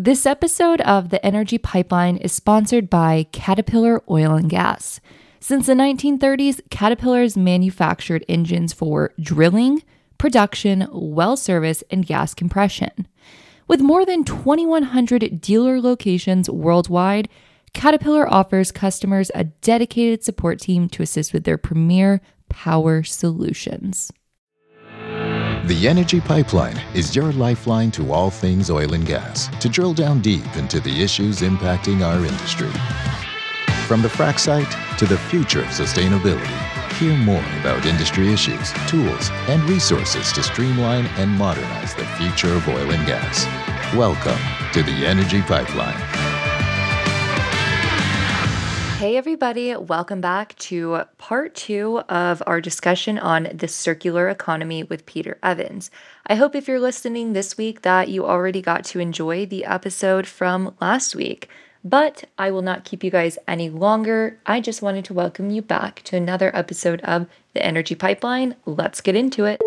This episode of The Energy Pipeline is sponsored by Caterpillar Oil and Gas. Since the 1930s, Caterpillar has manufactured engines for drilling, production, well service, and gas compression. With more than 2,100 dealer locations worldwide, Caterpillar offers customers a dedicated support team to assist with their premier power solutions. The Energy Pipeline is your lifeline to all things oil and gas to drill down deep into the issues impacting our industry. From the frac site to the future of sustainability, hear more about industry issues, tools, and resources to streamline and modernize the future of oil and gas. Welcome to the Energy Pipeline. Hey, everybody, welcome back to part two of our discussion on the circular economy with Peter Evans. I hope if you're listening this week that you already got to enjoy the episode from last week. But I will not keep you guys any longer. I just wanted to welcome you back to another episode of The Energy Pipeline. Let's get into it.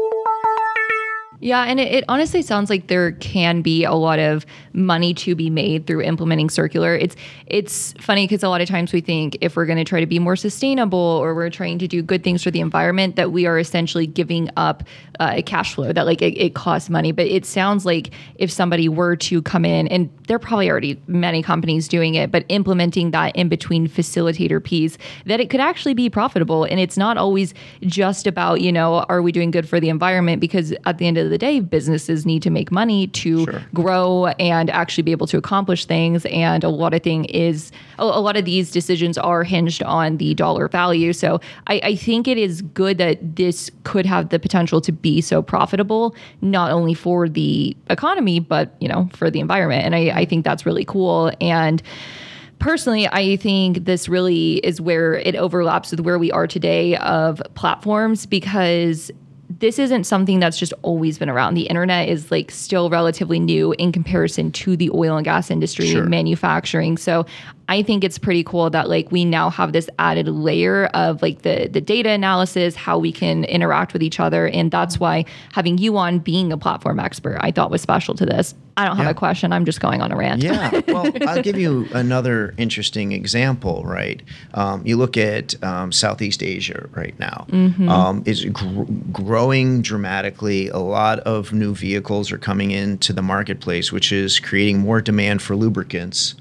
Yeah, and it, it, honestly sounds like there can be a lot of money to be made through implementing circular. It's it's funny because a lot of times we think if we're going to try to be more sustainable or we're trying to do good things for the environment, that we are essentially giving up uh, cash flow that like it, it costs money. But it sounds like if somebody were to come in, and there are probably already many companies doing it, but implementing that in between facilitator piece, that it could actually be profitable. And it's not always just about you know are we doing good for the environment because at the end of the day, businesses need to make money to sure. grow and actually be able to accomplish things. And a lot of thing is a, a lot of these decisions are hinged on the dollar value. So I, I think it is good that this could have the potential to be so profitable, not only for the economy, but you know, for the environment. And I, I think that's really cool. And personally, I think this really is where it overlaps with where we are today of platforms because this isn't something that's just always been around. The internet is like still relatively new in comparison to the oil and gas industry sure. and manufacturing. So I think it's pretty cool that like we now have this added layer of like the the data analysis, how we can interact with each other, and that's why having you on being a platform expert, I thought was special to this. I don't have yeah. a question. I'm just going on a rant. Yeah. Well, I'll give you another interesting example. Right. Um, you look at um, Southeast Asia right now. Mm-hmm. Um, is gr- growing dramatically. A lot of new vehicles are coming into the marketplace, which is creating more demand for lubricants.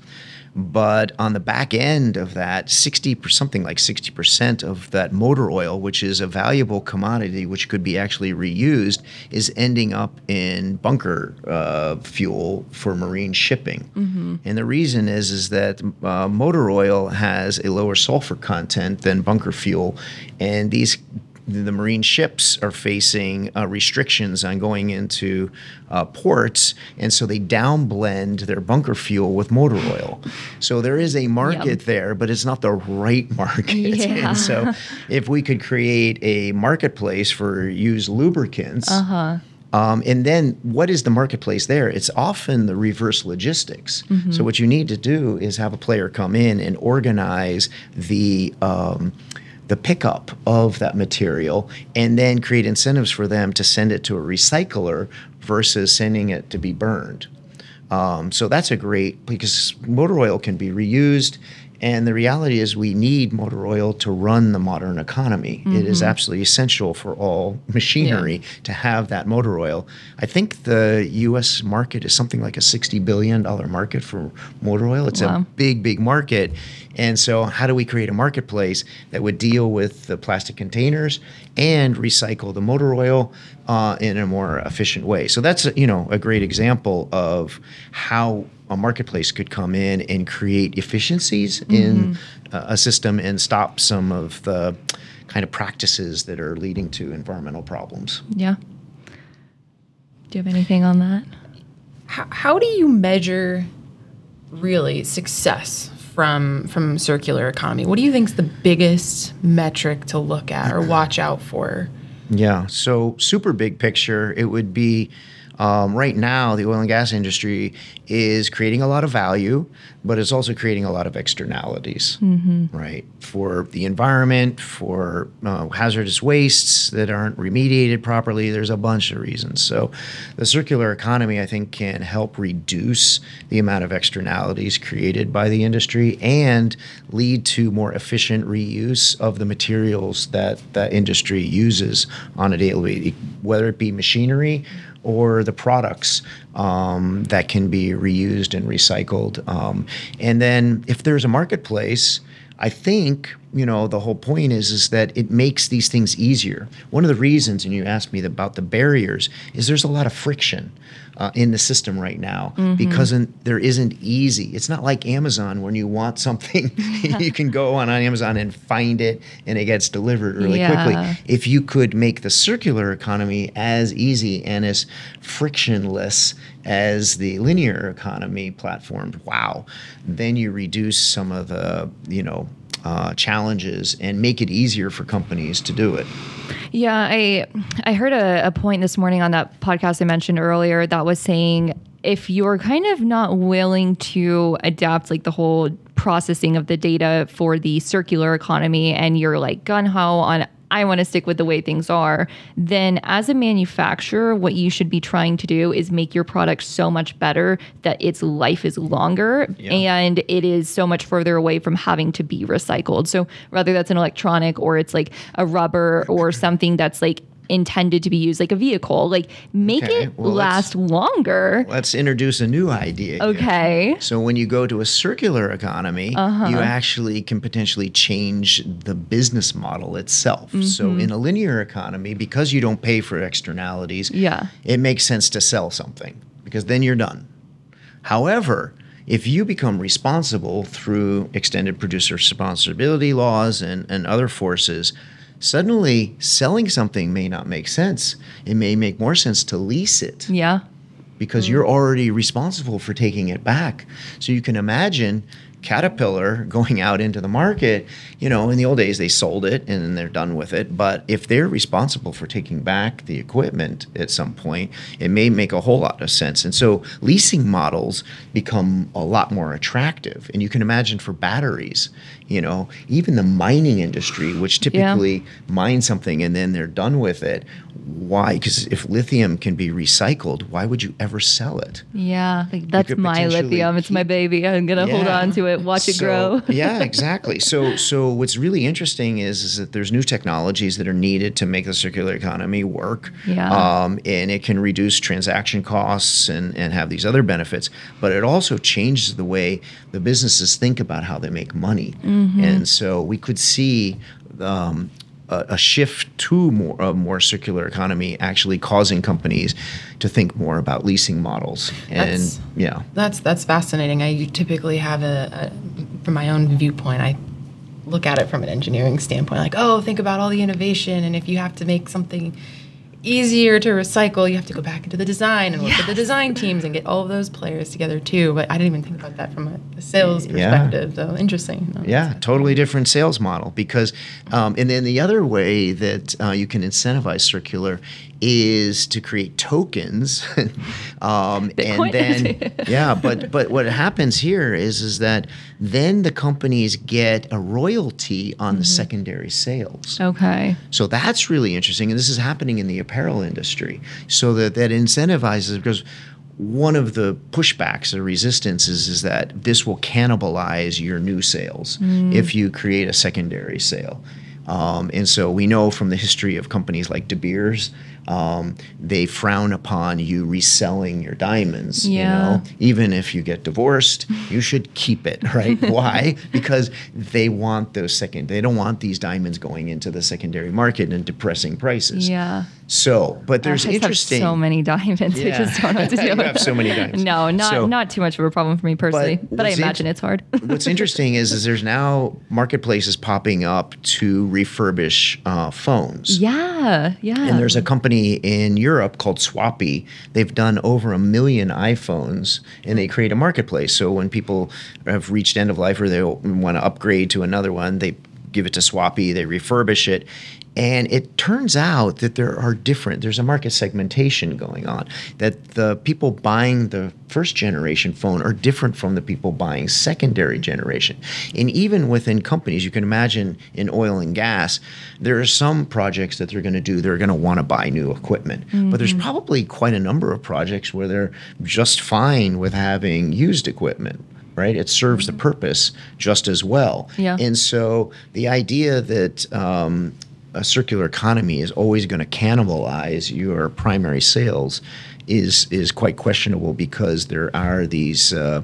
But on the back end of that, 60 something like 60% of that motor oil, which is a valuable commodity which could be actually reused, is ending up in bunker uh, fuel for marine shipping. Mm-hmm. And the reason is is that uh, motor oil has a lower sulfur content than bunker fuel, and these the marine ships are facing uh, restrictions on going into uh, ports, and so they downblend their bunker fuel with motor oil. So there is a market yep. there, but it's not the right market. Yeah. And so, if we could create a marketplace for used lubricants. Uh-huh. Um, and then what is the marketplace there? It's often the reverse logistics. Mm-hmm. So what you need to do is have a player come in and organize the um, the pickup of that material and then create incentives for them to send it to a recycler versus sending it to be burned. Um, so that's a great because motor oil can be reused and the reality is, we need motor oil to run the modern economy. Mm-hmm. It is mm-hmm. absolutely essential for all machinery yeah. to have that motor oil. I think the U.S. market is something like a $60 billion market for motor oil. It's wow. a big, big market. And so, how do we create a marketplace that would deal with the plastic containers and recycle the motor oil uh, in a more efficient way? So that's you know a great example of how a marketplace could come in and create efficiencies mm-hmm. in uh, a system and stop some of the kind of practices that are leading to environmental problems. Yeah. Do you have anything on that? How, how do you measure really success from from circular economy? What do you think is the biggest metric to look at or watch out for? Yeah, so super big picture, it would be um, right now the oil and gas industry is creating a lot of value, but it's also creating a lot of externalities, right? For the environment, for uh, hazardous wastes that aren't remediated properly. There's a bunch of reasons. So, the circular economy, I think, can help reduce the amount of externalities created by the industry and lead to more efficient reuse of the materials that that industry uses on a daily, basis, whether it be machinery or the products um, that can be reused and recycled. Um, and then if there's a marketplace, I think you know the whole point is is that it makes these things easier. One of the reasons, and you asked me about the barriers, is there's a lot of friction uh, in the system right now because in, there isn't easy. It's not like Amazon when you want something, you can go on, on Amazon and find it, and it gets delivered really Yeah. quickly. If you could make the circular economy as easy and as frictionless as the linear economy platform, wow, then you reduce some of the you know uh, challenges and make it easier for companies to do it. Yeah, I I heard a, a point this morning on that podcast I mentioned earlier that was saying if you're kind of not willing to adapt like the whole processing of the data for the circular economy and you're like gun ho on I want to stick with the way things are, then as a manufacturer, what you should be trying to do is make your product so much better that its life is longer Yeah. and it is so much further away from having to be recycled. So whether that's an electronic or it's like a rubber or something that's like intended to be used like a vehicle, like make Okay, it well, let's- last longer. Let's introduce a new idea. here. Okay. So when you go to a circular economy, Uh-huh. you actually can potentially change the business model itself. So Mm-hmm. in a linear economy, because you don't pay for externalities, Yeah. it makes sense to sell something because then you're done. However, if you become responsible through extended producer responsibility laws and, and other forces, suddenly selling something may not make sense. It may make more sense to lease it Yeah. because mm. you're already responsible for taking it back. So you can imagine Caterpillar going out into the market. You know, in the old days, they sold it and then they're done with it. But if they're responsible for taking back the equipment at some point, it may make a whole lot of sense. And so leasing models become a lot more attractive. And you can imagine for batteries, you know, even the mining industry, which typically mine something and then they're done with it. Why? Because if lithium can be recycled, why would you ever sell it? Yeah. Like that's my lithium. It's my baby. I'm gonna hold on to it, watch it So- grow. yeah, exactly. So so what's really interesting is is that there's new technologies that are needed to make the circular economy work. Yeah. Um, and it can reduce transaction costs and, and have these other benefits. But it also changes the way the businesses think about how they make money. Mm-hmm. And so we could see um, a, a shift to more a more circular economy actually causing companies to think more about leasing models. And That's- yeah. That's that's fascinating. I typically have a, a from my own viewpoint. I look at it from an engineering standpoint, like, oh, think about all the innovation, and if you have to make something easier to recycle, you have to go back into the design and work with the design teams and get all of those players together too. But I didn't even think about that from a, a sales Yeah. perspective. So interesting. No, Yeah, totally different sales model because, um, and then the other way that uh, you can incentivize circular is to create tokens, um, and then yeah, but but what happens here is is that then the companies get a royalty on the secondary sales. Okay. So that's really interesting, and this is happening in the apparel industry. So that that incentivizes because one of the pushbacks or resistances is that this will cannibalize your new sales if you create a secondary sale. Um, and so we know from the history of companies like De Beers, um, they frown upon you reselling your diamonds. Yeah. You know, even if you get divorced, you should keep it, right? Why? Because they want those second. They don't want these diamonds going into the secondary market and depressing prices. Yeah. So, but there's I interesting. have so many diamonds. I Yeah. just don't know what to do. You have so many diamonds. No, not So- not too much of a problem for me personally, But but, I imagine it's hard. What's interesting is, is there's now marketplaces popping up to refurbish uh, phones. yeah, yeah. And there's a company in Europe called Swappie. They've done over a million iPhones and they create a marketplace. So when people have reached end of life or they want to upgrade to another one, they give it to Swappie, they refurbish it. And it turns out that there are different, there's a market segmentation going on, that the people buying the first generation phone are different from the people buying secondary generation. And even within companies, you can imagine in oil and gas, there are some projects that they're going to do, they're going to want to buy new equipment. Mm-hmm. But there's probably quite a number of projects where they're just fine with having used equipment right? It serves the purpose just as well. Yeah. And so the idea that um, a circular economy is always going to cannibalize your primary sales is is quite questionable because there are these, uh,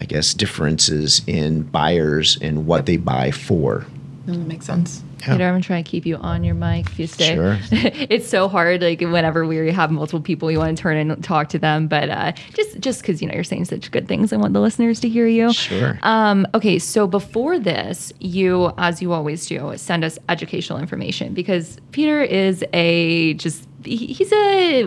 I guess, differences in buyers and what they buy for. That makes sense. Yeah. Peter, I'm gonna try and keep you on your mic if you stay. Sure. it's so hard, like whenever we have multiple people, you want to turn and talk to them, but uh, just just because you know you're saying such good things, I want the listeners to hear you. Sure. Um, okay, so before this, you, as you always do, send us educational information because Peter is a just he's a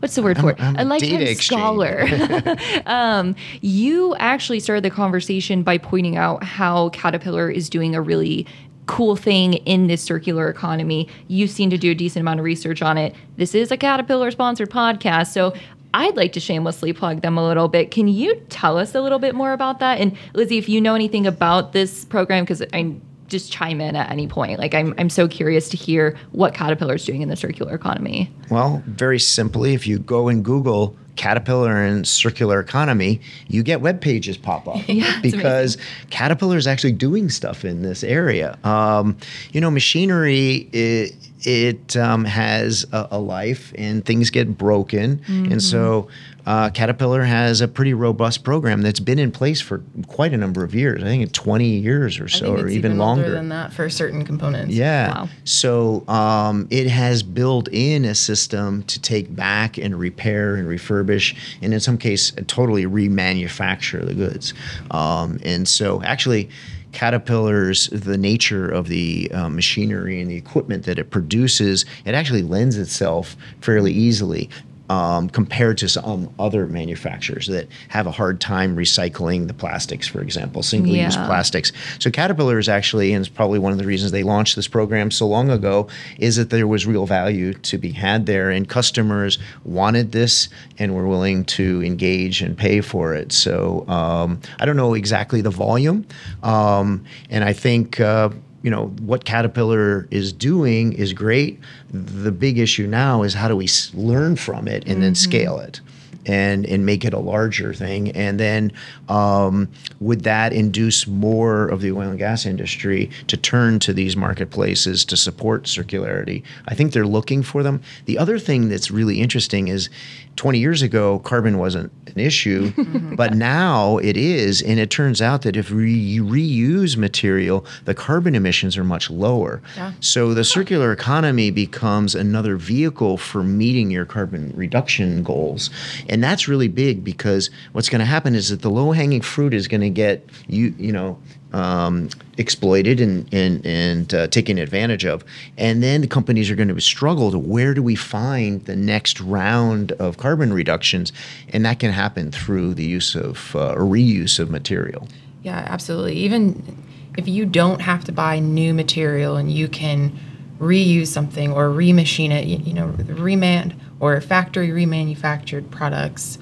what's the word I'm, for it? I'm a lifetime scholar. um, you actually started the conversation by pointing out how Caterpillar is doing a really cool thing in this circular economy. You seem to do a decent amount of research on it. This is a Caterpillar sponsored podcast. So I'd like to shamelessly plug them a little bit. Can you tell us a little bit more about that? And Lizzie, if you know anything about this program, because I just chime in at any point. Like I'm, I'm so curious to hear what Caterpillar is doing in the circular economy. Well, very simply, if you go and Google Caterpillar and circular economy, you get web pages pop up yeah, because. Caterpillar is actually doing stuff in this area. Um, you know, machinery. It, it um, has a, a, life and things get broken. Mm-hmm. And so uh, Caterpillar has a pretty robust program that's been in place for quite a number of years. I think 20 years or so, or even, even longer than that for certain components. Yeah. Wow. So um, it has built in a system to take back and repair and refurbish, and in some case, totally remanufacture the goods. Um, and so actually, Caterpillar's the nature of the uh, machinery and the equipment that it produces, it actually lends itself fairly easily um, compared to some other manufacturers that have a hard time recycling the plastics, for example, single use Yeah. plastics. So Caterpillar is actually, and it's probably one of the reasons they launched this program so long ago, is that there was real value to be had there, and customers wanted this and were willing to engage and pay for it. So um, I don't know exactly the volume, um, and I think. Uh, you know what Caterpillar is doing is great. The big issue now is how do we learn from it and then mm-hmm. scale it, and and make it a larger thing, and then um, would that induce more of the oil and gas industry to turn to these marketplaces to support circularity? I think they're looking for them. The other thing that's really interesting is 20 years ago, carbon wasn't an issue, but now it is. And it turns out that if we reuse material, the carbon emissions are much lower. Yeah. So the circular economy becomes another vehicle for meeting your carbon reduction goals. And that's really big because what's going to happen is that the low hanging fruit is going to get you, you know, um, exploited and and, and uh, taken advantage of, and then the companies are going to struggle to where do we find the next round of carbon reductions, and that can happen through the use of uh, reuse of material. Yeah, absolutely. Even if you don't have to buy new material and you can reuse something or remachine it, you, you know, reman or factory remanufactured products,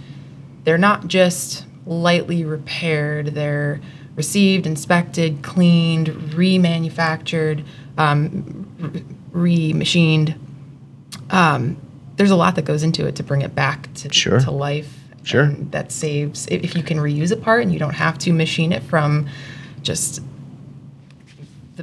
they're not just lightly repaired. They're received, inspected, cleaned, remanufactured, um, re- remachined. Um, there's a lot that goes into it to bring it back to, Sure. to life. Sure. That saves if you can reuse a part and you don't have to machine it from just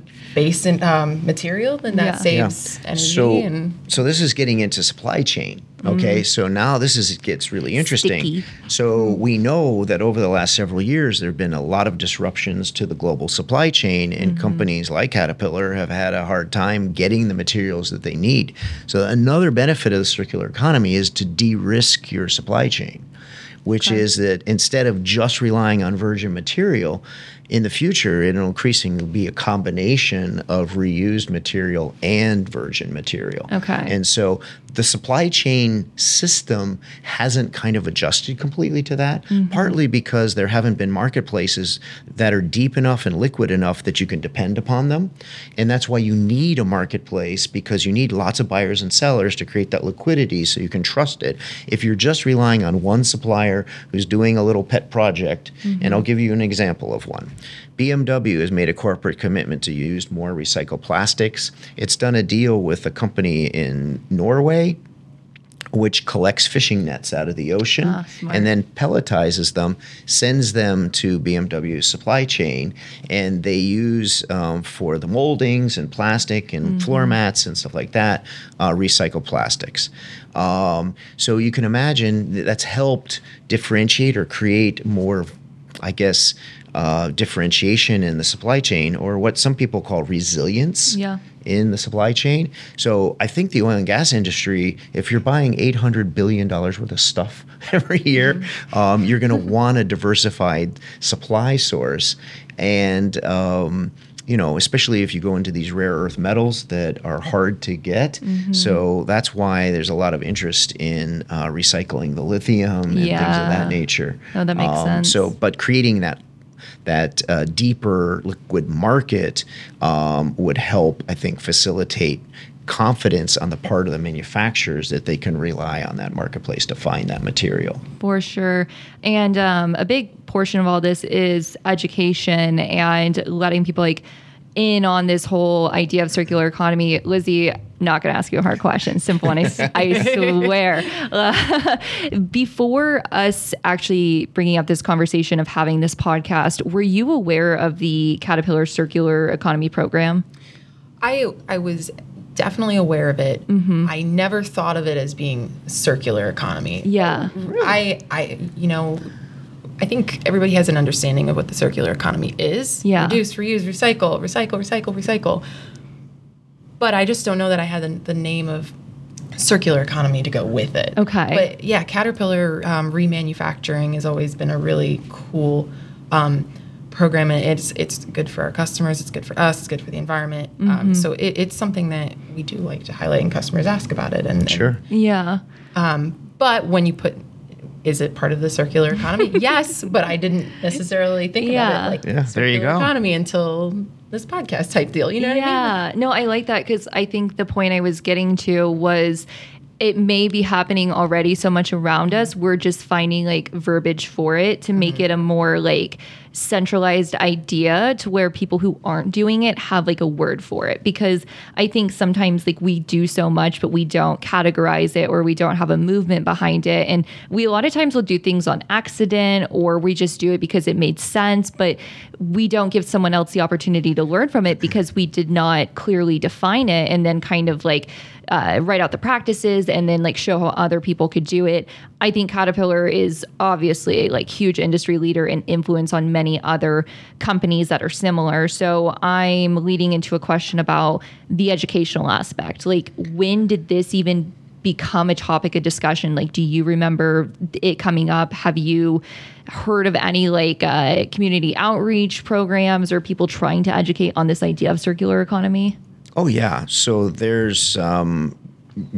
the base and, um, material, then that Yeah. saves energy So, and so this is getting into supply chain. Okay, so now this is gets really interesting. Sticky. So we know that over the last several years, there have been a lot of disruptions to the global supply chain, and companies like Caterpillar have had a hard time getting the materials that they need. So another benefit of the circular economy is to de-risk your supply chain which is that instead of just relying on virgin material, in the future, it'll increasingly be a combination of reused material and virgin material. Okay. And so the supply chain system hasn't kind of adjusted completely to that, mm-hmm. partly because there haven't been marketplaces that are deep enough and liquid enough that you can depend upon them. And that's why you need a marketplace because you need lots of buyers and sellers to create that liquidity so you can trust it. If you're just relying on one supplier who's doing a little pet project, and I'll mm-hmm. give you an example of one. BMW has made a corporate commitment to use more recycled plastics. It's done a deal with a company in Norway which collects fishing nets out of the ocean Ah, and then pelletizes them, sends them to BMW's supply chain, and they use um, for the moldings and plastic and floor mats and stuff like that, uh, recycled plastics. Um, so you can imagine that that's helped differentiate or create more, I guess, uh, differentiation in the supply chain, or what some people call resilience Yeah. in the supply chain. So I think the oil and gas industry, if you're buying eight hundred billion dollars worth of stuff every year, um, you're going to want a diversified supply source, and um, you know, especially if you go into these rare earth metals that are hard to get. So that's why there's a lot of interest in uh, recycling the lithium and things of that nature. Oh, that makes sense. So, but creating that that uh, deeper liquid market um, would help, I think, facilitate confidence on the part of the manufacturers that they can rely on that marketplace to find that material. For sure. And um, a big portion of all this is education and letting people like in on this whole idea of circular economy. Lizzie, not going to ask you a hard question. Simple one, I swear. Uh, before us actually bringing up this conversation of having this podcast, were you aware of the Caterpillar Circular Economy Program? I I was definitely aware of it. I never thought of it as being circular economy. Yeah. I I you know I think everybody has an understanding of what the circular economy is. Yeah. Reduce, reuse, recycle, recycle, recycle, recycle. But I just don't know that I had the, the name of circular economy to go with it. Okay. But yeah, Caterpillar um, remanufacturing has always been a really cool um, program, and it's it's good for our customers. It's good for us. It's good for the environment. Um, so it, it's something that we do like to highlight, and customers ask about it. And and Sure. Yeah. but when you put, is it part of the circular economy? yes, but I didn't necessarily think Yeah. about it like Yeah, there you circular go. economy until this podcast type deal. You know what I mean? yeah. No, I like that because I think the point I was getting to was it may be happening already so much around us. We're just finding like verbiage for it to make mm-hmm. it a more like centralized idea to where people who aren't doing it have like a word for it because i think sometimes like we do so much but we don't categorize it or we don't have a movement behind it and we a lot of times will do things on accident or we just do it because it made sense but we don't give someone else the opportunity to learn from it because we did not clearly define it and then kind of like uh, write out the practices and then like show how other people could do it. I think Caterpillar is obviously like huge industry leader and influence on many other companies that are similar. So I'm leading into a question about the educational aspect. Like when did this even become a topic of discussion? Like, do you remember it coming up? Have you heard of any like uh, community outreach programs or people trying to educate on this idea of circular economy? Oh yeah. So there's um,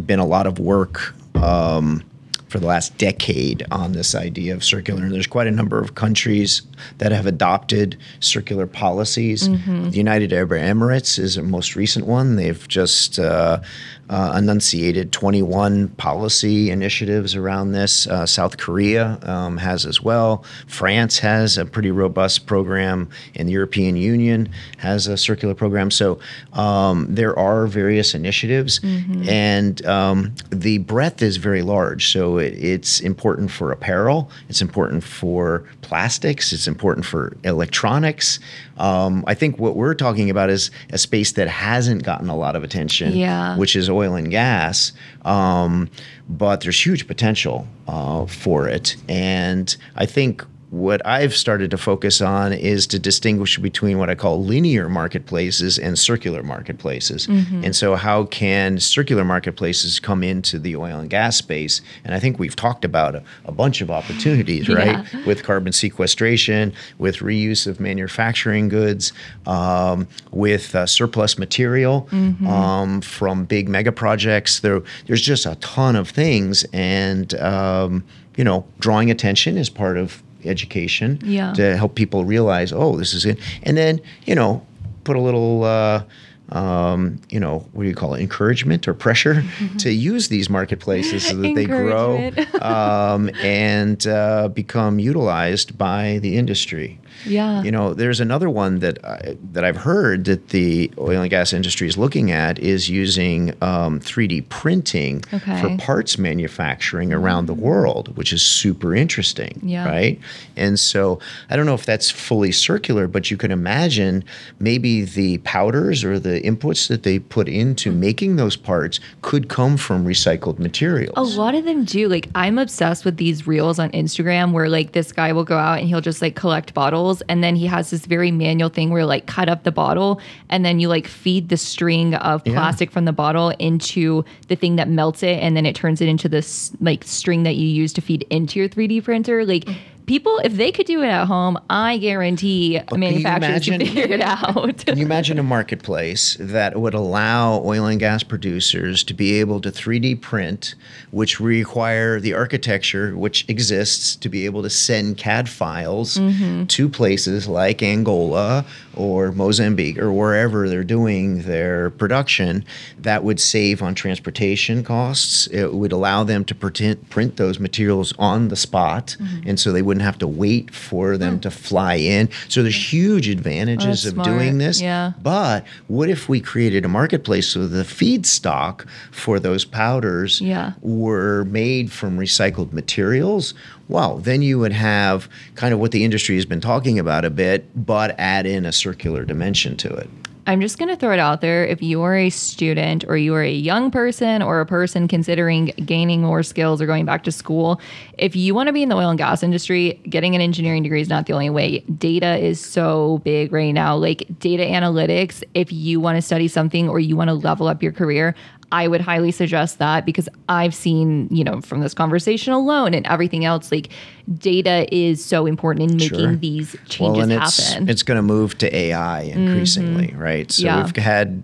been a lot of work um, for the last decade on this idea of circular. And there's quite a number of countries that have adopted circular policies. The United Arab Emirates is a most recent one. They've just uh, uh, enunciated 21 policy initiatives around this. Uh, South Korea um, has as well. France has a pretty robust program, and the European Union has a circular program. So um, there are various initiatives, and um, the breadth is very large. So it, it's important for apparel, it's important for plastics, it's important for electronics. Um, I think what we're talking about is a space that hasn't gotten a lot of attention, Yeah. which is oil and gas. Um, but there's huge potential uh, for it, and I think what I've started to focus on is to distinguish between what I call linear marketplaces and circular marketplaces. Mm-hmm. And so, how can circular marketplaces come into the oil and gas space? And I think we've talked about a, a bunch of opportunities, right? With carbon sequestration, with reuse of manufacturing goods, um, with uh, surplus material Mm-hmm. um, from big mega projects. There, there's just a ton of things, and um, you know, drawing attention is part of education Yeah. to help people realize, oh, this is it, and then you know, put a little. Uh, um, you know, what do you call it? Encouragement or pressure to use these marketplaces so that they grow um, and uh, become utilized by the industry. Yeah. You know, there's another one that I, that I've heard that the oil and gas industry is looking at is using um, 3D printing Okay. for parts manufacturing around the world, which is super interesting. Yeah. Right. And so I don't know if that's fully circular, but you can imagine maybe the powders or the inputs that they put into Hmm. making those parts could come from recycled materials. A lot of them do. Like I'm obsessed with these reels on Instagram where like this guy will go out and he'll just like collect bottles and then he has this very manual thing where like cut up the bottle and then you like feed the string of Yeah. plastic from the bottle into the thing that melts it and then it turns it into this like string that you use to feed into your 3D printer. Like people if they could do it at home, I guarantee you manufacturers can imagine- figure it out. Can you imagine a marketplace that would allow oil and gas producers to be able to 3D print, which require the architecture which exists to be able to send CAD files Mm-hmm. to places like Angola or Mozambique or wherever they're doing their production that would save on transportation costs. It would allow them to print, print those materials on the spot, Mm-hmm. and so they wouldn't have to wait for them hmm. to fly in. So there's huge advantages Oh, of smart. doing this. Yeah. But what if we created a marketplace so the feedstock for those powders Yeah. were made from recycled materials? Well, then you would have kind of what the industry has been talking about a bit, but add in a circular dimension to it. I'm just going to throw it out there. If you are a student or you are a young person or a person considering gaining more skills or going back to school, if you want to be in the oil and gas industry, getting an engineering degree is not the only way. Data is so big right now. Like data analytics, if you want to study something or you want to level up your career, I would highly suggest that because I've seen, you know, from this conversation alone and everything else, like data is so important in making Sure. these changes well, and it's, happen. Mm-hmm. it's going to move to AI increasingly, right? So Yeah. we've had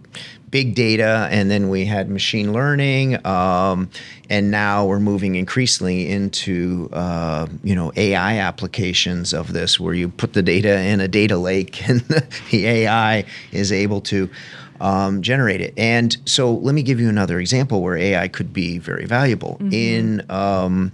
big data, and then we had machine learning, um, and now we're moving increasingly into uh, you know AI applications of this, where you put the data in a data lake, and the AI is able to. Um, generate it. And so let me give you another example where AI could be very valuable. In um,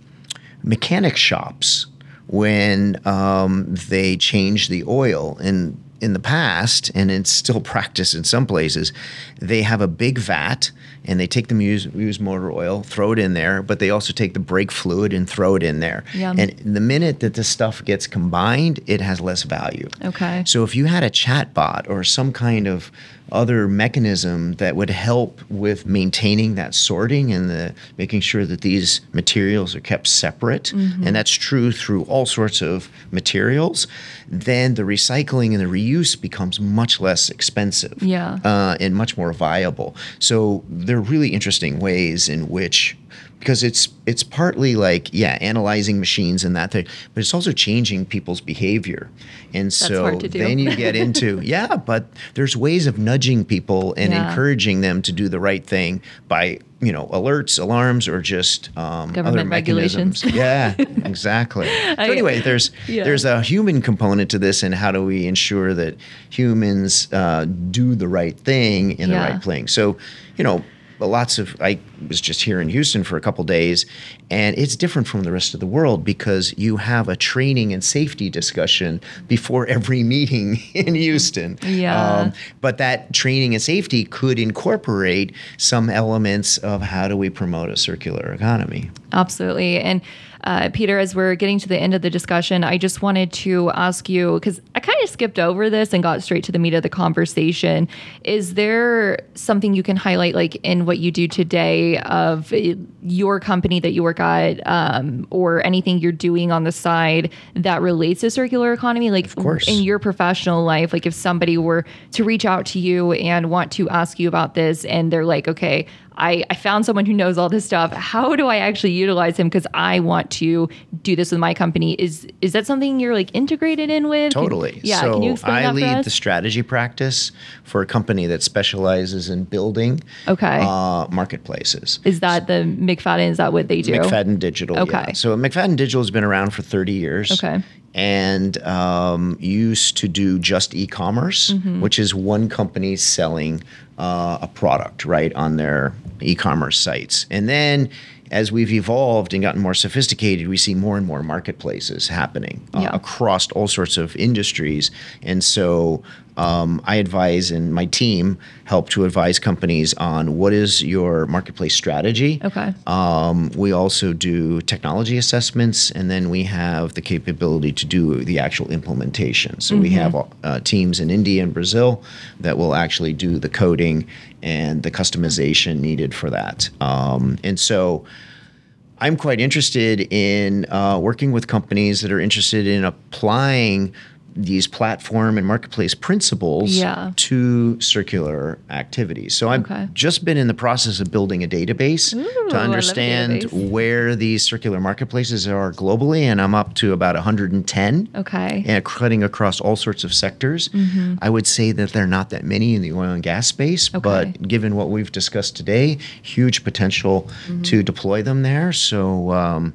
mechanic shops when um, they change the oil in in the past and it's still practiced in some places they have a big vat and they take the used, used motor oil throw it in there but they also take the brake fluid and throw it in there Yum. and the minute that the stuff gets combined it has less value Okay. so if you had a chat bot or some kind of other mechanism that would help with maintaining that sorting and the making sure that these materials are kept separate, Mm-hmm. and that's true through all sorts of materials, then the recycling and the reuse becomes much less expensive Yeah. uh, and much more viable. So there are really interesting ways in which because it's it's partly like yeah analyzing machines and that thing but it's also changing people's behavior and so to do. then you get into yeah but there's ways of nudging people and Yeah. encouraging them to do the right thing by you know alerts alarms or just um, other Government mechanisms regulations. yeah exactly so anyway there's Yeah. there's a human component to this and how do we ensure that humans uh, do the right thing in Yeah. the right place so you know lots of i was just here in houston for a couple days and it's different from the rest of the world because you have a training and safety discussion before every meeting in houston Um, Yeah. but that training and safety could incorporate some elements of how do we promote a circular economy Absolutely. And uh, Peter, as we're getting to the end of the discussion, I just wanted to ask you because I kind of skipped over this and got straight to the meat of the conversation. Is there something you can highlight, like in what you do today, of your company that you work at, um, or anything you're doing on the side that relates to circular economy? Like, of course. in your professional life, like if somebody were to reach out to you and want to ask you about this, and they're like, okay, I, I found someone who knows all this stuff. How do I actually utilize him? Because I want to do this with my company. Is is that something you're like integrated in with? Totally. Can, yeah. So can you explain I lead the strategy practice for a company that specializes in building Okay. uh, marketplaces. is that the McFadyen? Is that what they do? McFadyen Digital. Okay. Yeah. So McFadyen Digital has been around for 30 years. Okay. And um, used to do just e-commerce, Mm-hmm. which is one company selling uh, a product right on their e-commerce sites. And then as we've evolved and gotten more sophisticated, we see more and more marketplaces happening uh, Yeah. across all sorts of industries. And so um, I advise, and my team help to advise companies on what is your marketplace strategy. Okay. Um, we also do technology assessments, and then we have the capability to do the actual implementation. So we have uh, teams in India and Brazil that will actually do the coding and the customization needed for that. Um, and so I'm quite interested in uh, working with companies that are interested in applying these platform and marketplace principles Yeah. to circular activities. So I've Okay. just been in the process of building a database Ooh, to understand database. where these circular marketplaces are globally, and I'm up to about 110 Okay. and cutting across all sorts of sectors. Mm-hmm. I would say that there are not that many in the oil and gas space, Okay. but given what we've discussed today, huge potential Mm-hmm. to deploy them there. So, um,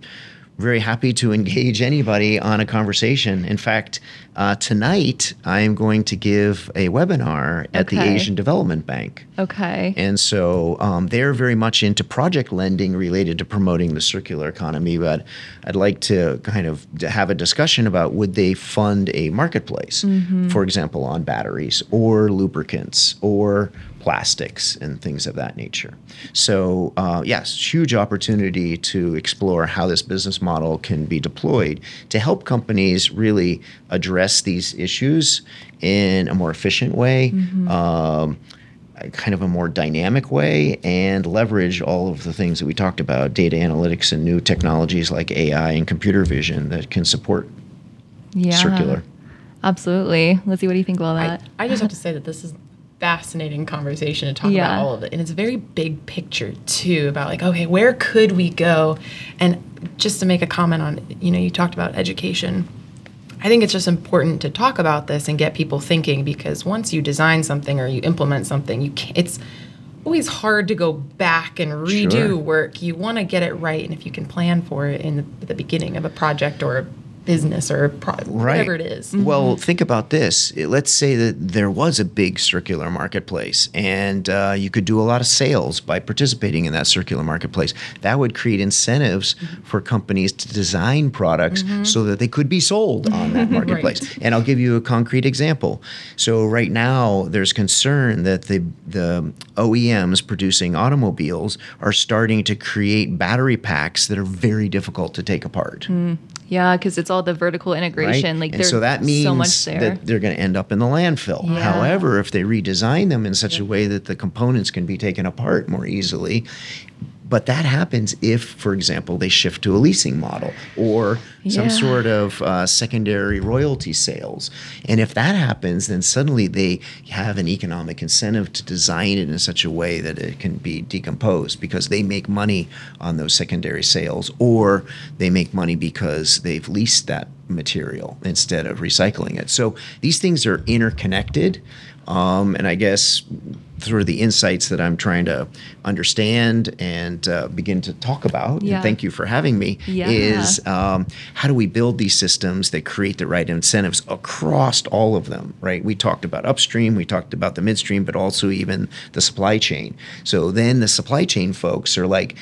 very happy to engage anybody on a conversation. In fact, uh, tonight I am going to give a webinar at the Asian Development Bank. Okay. And so um, they're very much into project lending related to promoting the circular economy. But I'd like to kind of have a discussion about would they fund a marketplace, for example, on batteries or lubricants or plastics and things of that nature. So, uh, yes, huge opportunity to explore how this business model can be deployed to help companies really address these issues in a more efficient way. Um, kind of a more dynamic way and leverage all of the things that we talked about data analytics and new technologies like AI and computer vision that can support yeah. circular. Absolutely. Lizzie, what do you think about I, that? I just have to say that this is a fascinating conversation to talk Yeah. about all of it and it's a very big picture too about like okay where could we go and just to make a comment on you know you talked about education i think it's just important to talk about this and get people thinking because once you design something or you implement something you can it's always hard to go back and redo Sure. work you want to get it right and if you can plan for it in the, the beginning of a project or a business or pro- whatever it is mm-hmm. Well, think about this. Let's say that there was a big circular marketplace and uh, you could do a lot of sales by participating in that circular marketplace. That would create incentives mm-hmm. for companies to design products mm-hmm. so that they could be sold on that marketplace. And I'll give you a concrete example. So, right now, there's concern that the, the OEMs producing automobiles are starting to create battery packs that are very difficult to take apart hmm. Yeah, because it's all the vertical right? integration. Like and there's so that means so much there. that they're going to end up in the landfill. Yeah. However, if they redesign them in such a way that the components can be taken apart more easily, but that happens if, for example, they shift to a leasing model or some sort of uh, secondary royalty sales. And if that happens, then suddenly they have an economic incentive to design it in such a way that it can be decomposed because they make money on those secondary sales or they make money because they've leased that material instead of recycling it. So these things are interconnected. Um, and I guess through the insights that I'm trying to understand and uh, begin to talk about, Yeah. and thank you for having me, Yeah. is um, how do we build these systems that create the right incentives across all of them, right? We talked about upstream, we talked about the midstream, but also even the supply chain. So then the supply chain folks are like,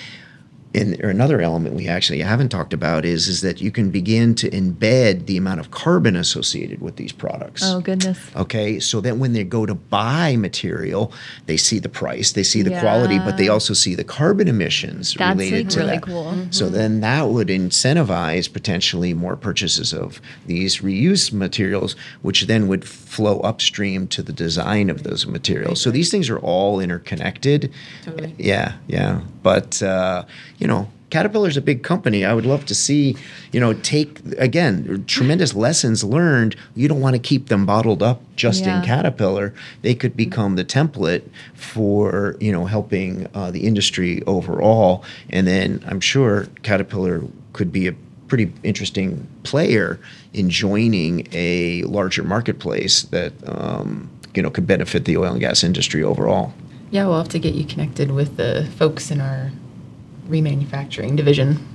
and or another element we actually haven't talked about is is that you can begin to embed the amount of carbon associated with these products. Oh goodness. Okay, so that when they go to buy material, they see the price, they see the quality, but they also see the carbon emissions That's related to really that. cool. So then that would incentivize potentially more purchases of these reused materials, which then would flow upstream to the design of those materials. So these things are all interconnected. Totally. Yeah, yeah. But uh, you know, Caterpillar's a big company. I would love to see, you know, take again tremendous lessons learned. You don't want to keep them bottled up just Yeah. in Caterpillar. They could become the template for you know helping uh, the industry overall. And then I'm sure Caterpillar could be a pretty interesting player in joining a larger marketplace that um, you know could benefit the oil and gas industry overall. Yeah, we'll have to get you connected with the folks in our remanufacturing division.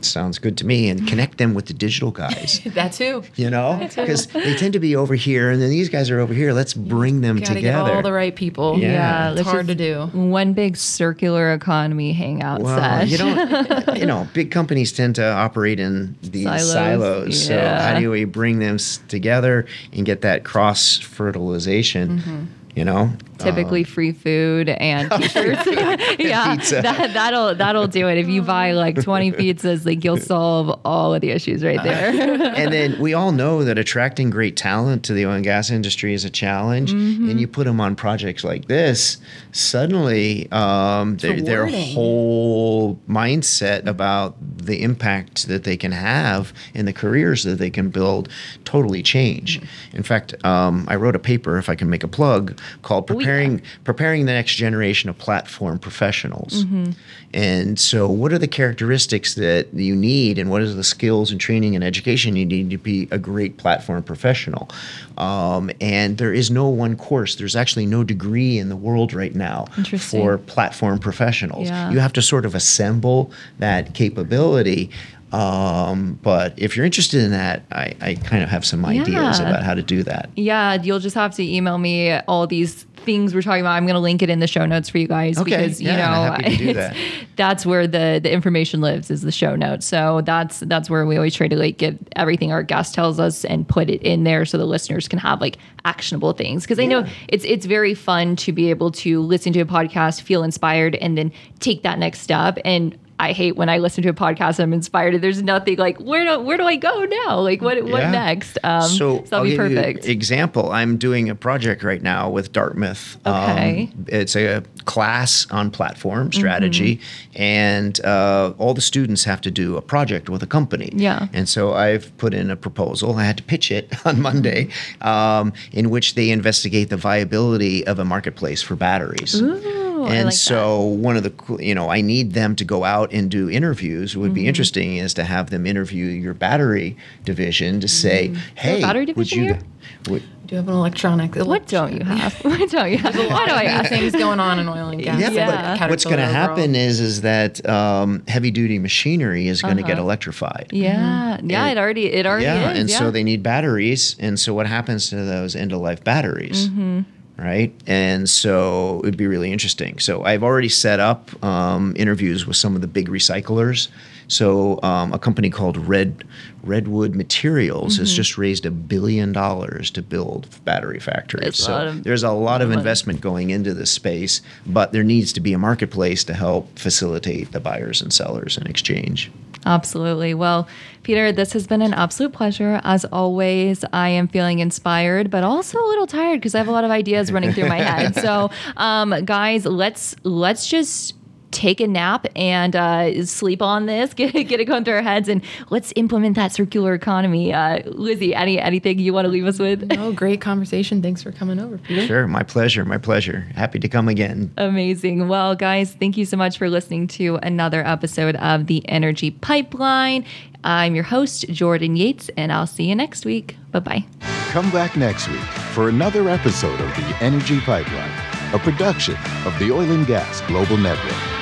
Sounds good to me. And connect them with the digital guys. that too. You know, because they tend to be over here, and then these guys are over here. Let's bring them Gotta together. get all the right people. Yeah. Yeah, it's let's hard to do. One big circular economy hangout well, sesh. you don't, you know, big companies tend to operate in these Silos, silos. So how do we bring them together and get that cross fertilization? Mm-hmm. You know, typically free food and t-shirts. yeah, pizza. that that'll that'll do it. If you buy like 20 pizzas, like you'll solve all of the issues right there. and then we all know that attracting great talent to the oil and gas industry is a challenge. Mm-hmm. And you put them on projects like this, suddenly um, their, their whole mindset about the impact that they can have and the careers that they can build totally change. Mm-hmm. In fact, um, I wrote a paper, if I can make a plug, called Oh, yeah. "Preparing Preparing the Next Generation of Platform Professionals." Mm-hmm. And so, what are the characteristics that you need, and what is the skills and training and education you need to be a great platform professional? Um, and there is no one course. There's actually no degree in the world right now for platform professionals. Yeah. You have to sort of assemble that capability. Um, but if you're interested in that, I, I kind of have some ideas Yeah. about how to do that. yeah, you'll just have to email me all these things we're talking about. I'm going to link it in the show notes for you guys Okay, because you know I'm happy to do that. that's where the the information lives is the show notes. So that's that's where we always try to like get everything our guest tells us and put it in there so the listeners can have like actionable things because I know it's it's very fun to be able to listen to a podcast, feel inspired, and then take that next step and. I hate when I listen to a podcast. I'm inspired. and There's nothing like where do where do I go now? Like what what Yeah. next? Um, so, that'll I'll be perfect. example. I'm doing a project right now with Dartmouth. Okay. Um, it's a class on platform Mm-hmm. strategy, and uh, all the students have to do a project with a company. Yeah. And so I've put in a proposal. I had to pitch it on Monday, um, in which they investigate the viability of a marketplace for batteries. Ooh, I and like so one of the cool- you know I need them to go out and do interviews. Would Mm-hmm. be interesting is to have them interview your battery division to say, hey, battery would division you? here? Would, We do have an electronic. What don't you have? What don't you have? There's a lot Why do I of ask? things going on in oil and gas. yeah, Yeah. but what's going to happen is is that um, heavy duty machinery is going to get electrified. Uh-huh. Yeah, yeah. And- It already, it already yeah, is. and yeah. so they need batteries. And so what happens to those end of life batteries? Mm-hmm. Right, and so it would be really interesting. So I've already set up um, interviews with some of the big recyclers. So um, a company called Red Redwood Materials Mm-hmm. has just raised a billion dollars to build battery factories. That's so of there's a lot of investment going into this space, but there needs to be a marketplace to help facilitate the buyers and sellers and exchange. Absolutely. Well, Peter, this has been an absolute pleasure. As always, I am feeling inspired, but also a little tired because I have a lot of ideas running through my head. So, um, guys, let's let's just take a nap and uh, sleep on this, get, get it going through our heads, and let's implement that circular economy. Uh, Lizzie, any anything you want to leave us with? Oh, great conversation. Thanks for coming over, Peter. Sure, my pleasure, my pleasure. Happy to come again. Amazing. Well, guys, thank you so much for listening to another episode of The Energy Pipeline. I'm your host, Jordan Yates, and I'll see you next week. Bye bye. Come back next week for another episode of The Energy Pipeline, a production of the Oil and Gas Global Network.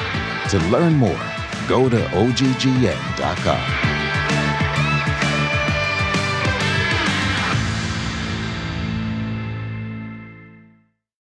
To learn more, go to oggn.com.